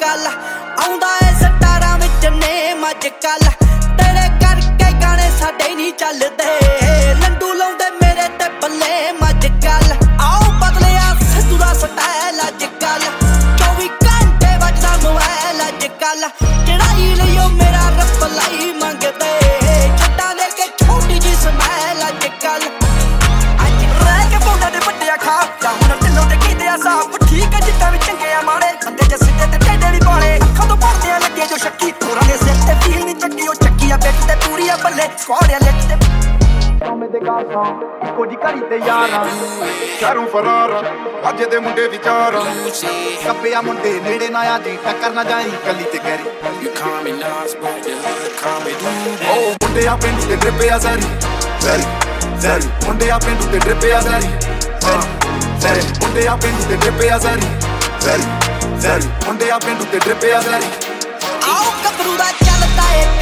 ਕੱਲ। ਆਉਂਦਾ ਏ ਸਟਾਰਾਂ ਵਿੱਚ ਨੇਮ ਅੱਜ ਕੱਲ। ਤੇਰੇ ਕਰਕੇ ਗਾਣੇ ਸਾਡੇ ਨਹੀਂ ਚੱਲਦੇ। ਲੰਡੂ ਲਾਉਂਦੇ ਆ ਬੱਲੇ ਸਕਵਾੜਿਆ ਲਿੱਟ ਤੇ ਕੌਮੇ ਦੇ ਗਾਸਾਂ ਇੱਕੋ ਜੀ ਘੜੀ ਤੇ ਯਾਰਾਂ ਸ਼ਹਿਰੋਂ ਫਰਾਰ ਅੱਜ ਦੇ ਮੁੰਡੇ ਵਿਚਾਰ ਕੱਬਿਆ ਮੁੰਡੇ ਨੇੜੇ ਨਾ ਆ ਜੀ ਟੱਕਰ ਨਾ ਜਾਈ ਕੱਲੀ ਤੇ Garry You call me Nas, but the hood call me Doobie. ਓ ਮੁੰਡਿਆ ਪਿੰਡੂ ਤੇ ਡ੍ਰਿਪਿਆ ਸਾਰੀ ਸਾਰੀ ਸਾਰੀ ਮੁੰਡਿਆ ਪਿੰਡੂ ਤੇ ਡ੍ਰਿਪਿਆ ਸਾਰੀ ਸਾਰੀ ਸਾਰੀ ਮੁੰਡਿਆ ਪਿੰਡੂ ਤੇ ਡ੍ਰਿਪਿਆ ਸਾਰੀ ਸਾਰੀ ਸਾਰੀ ਮੁੰਡਿਆ ਪਿੰਡੂ ਤੇ ਡ੍ਰਿਪਿਆ ਸਾਰੀ ਆਓ ਗੱਭਰੂ ਦਾ ਚੱਲਦਾ ਏ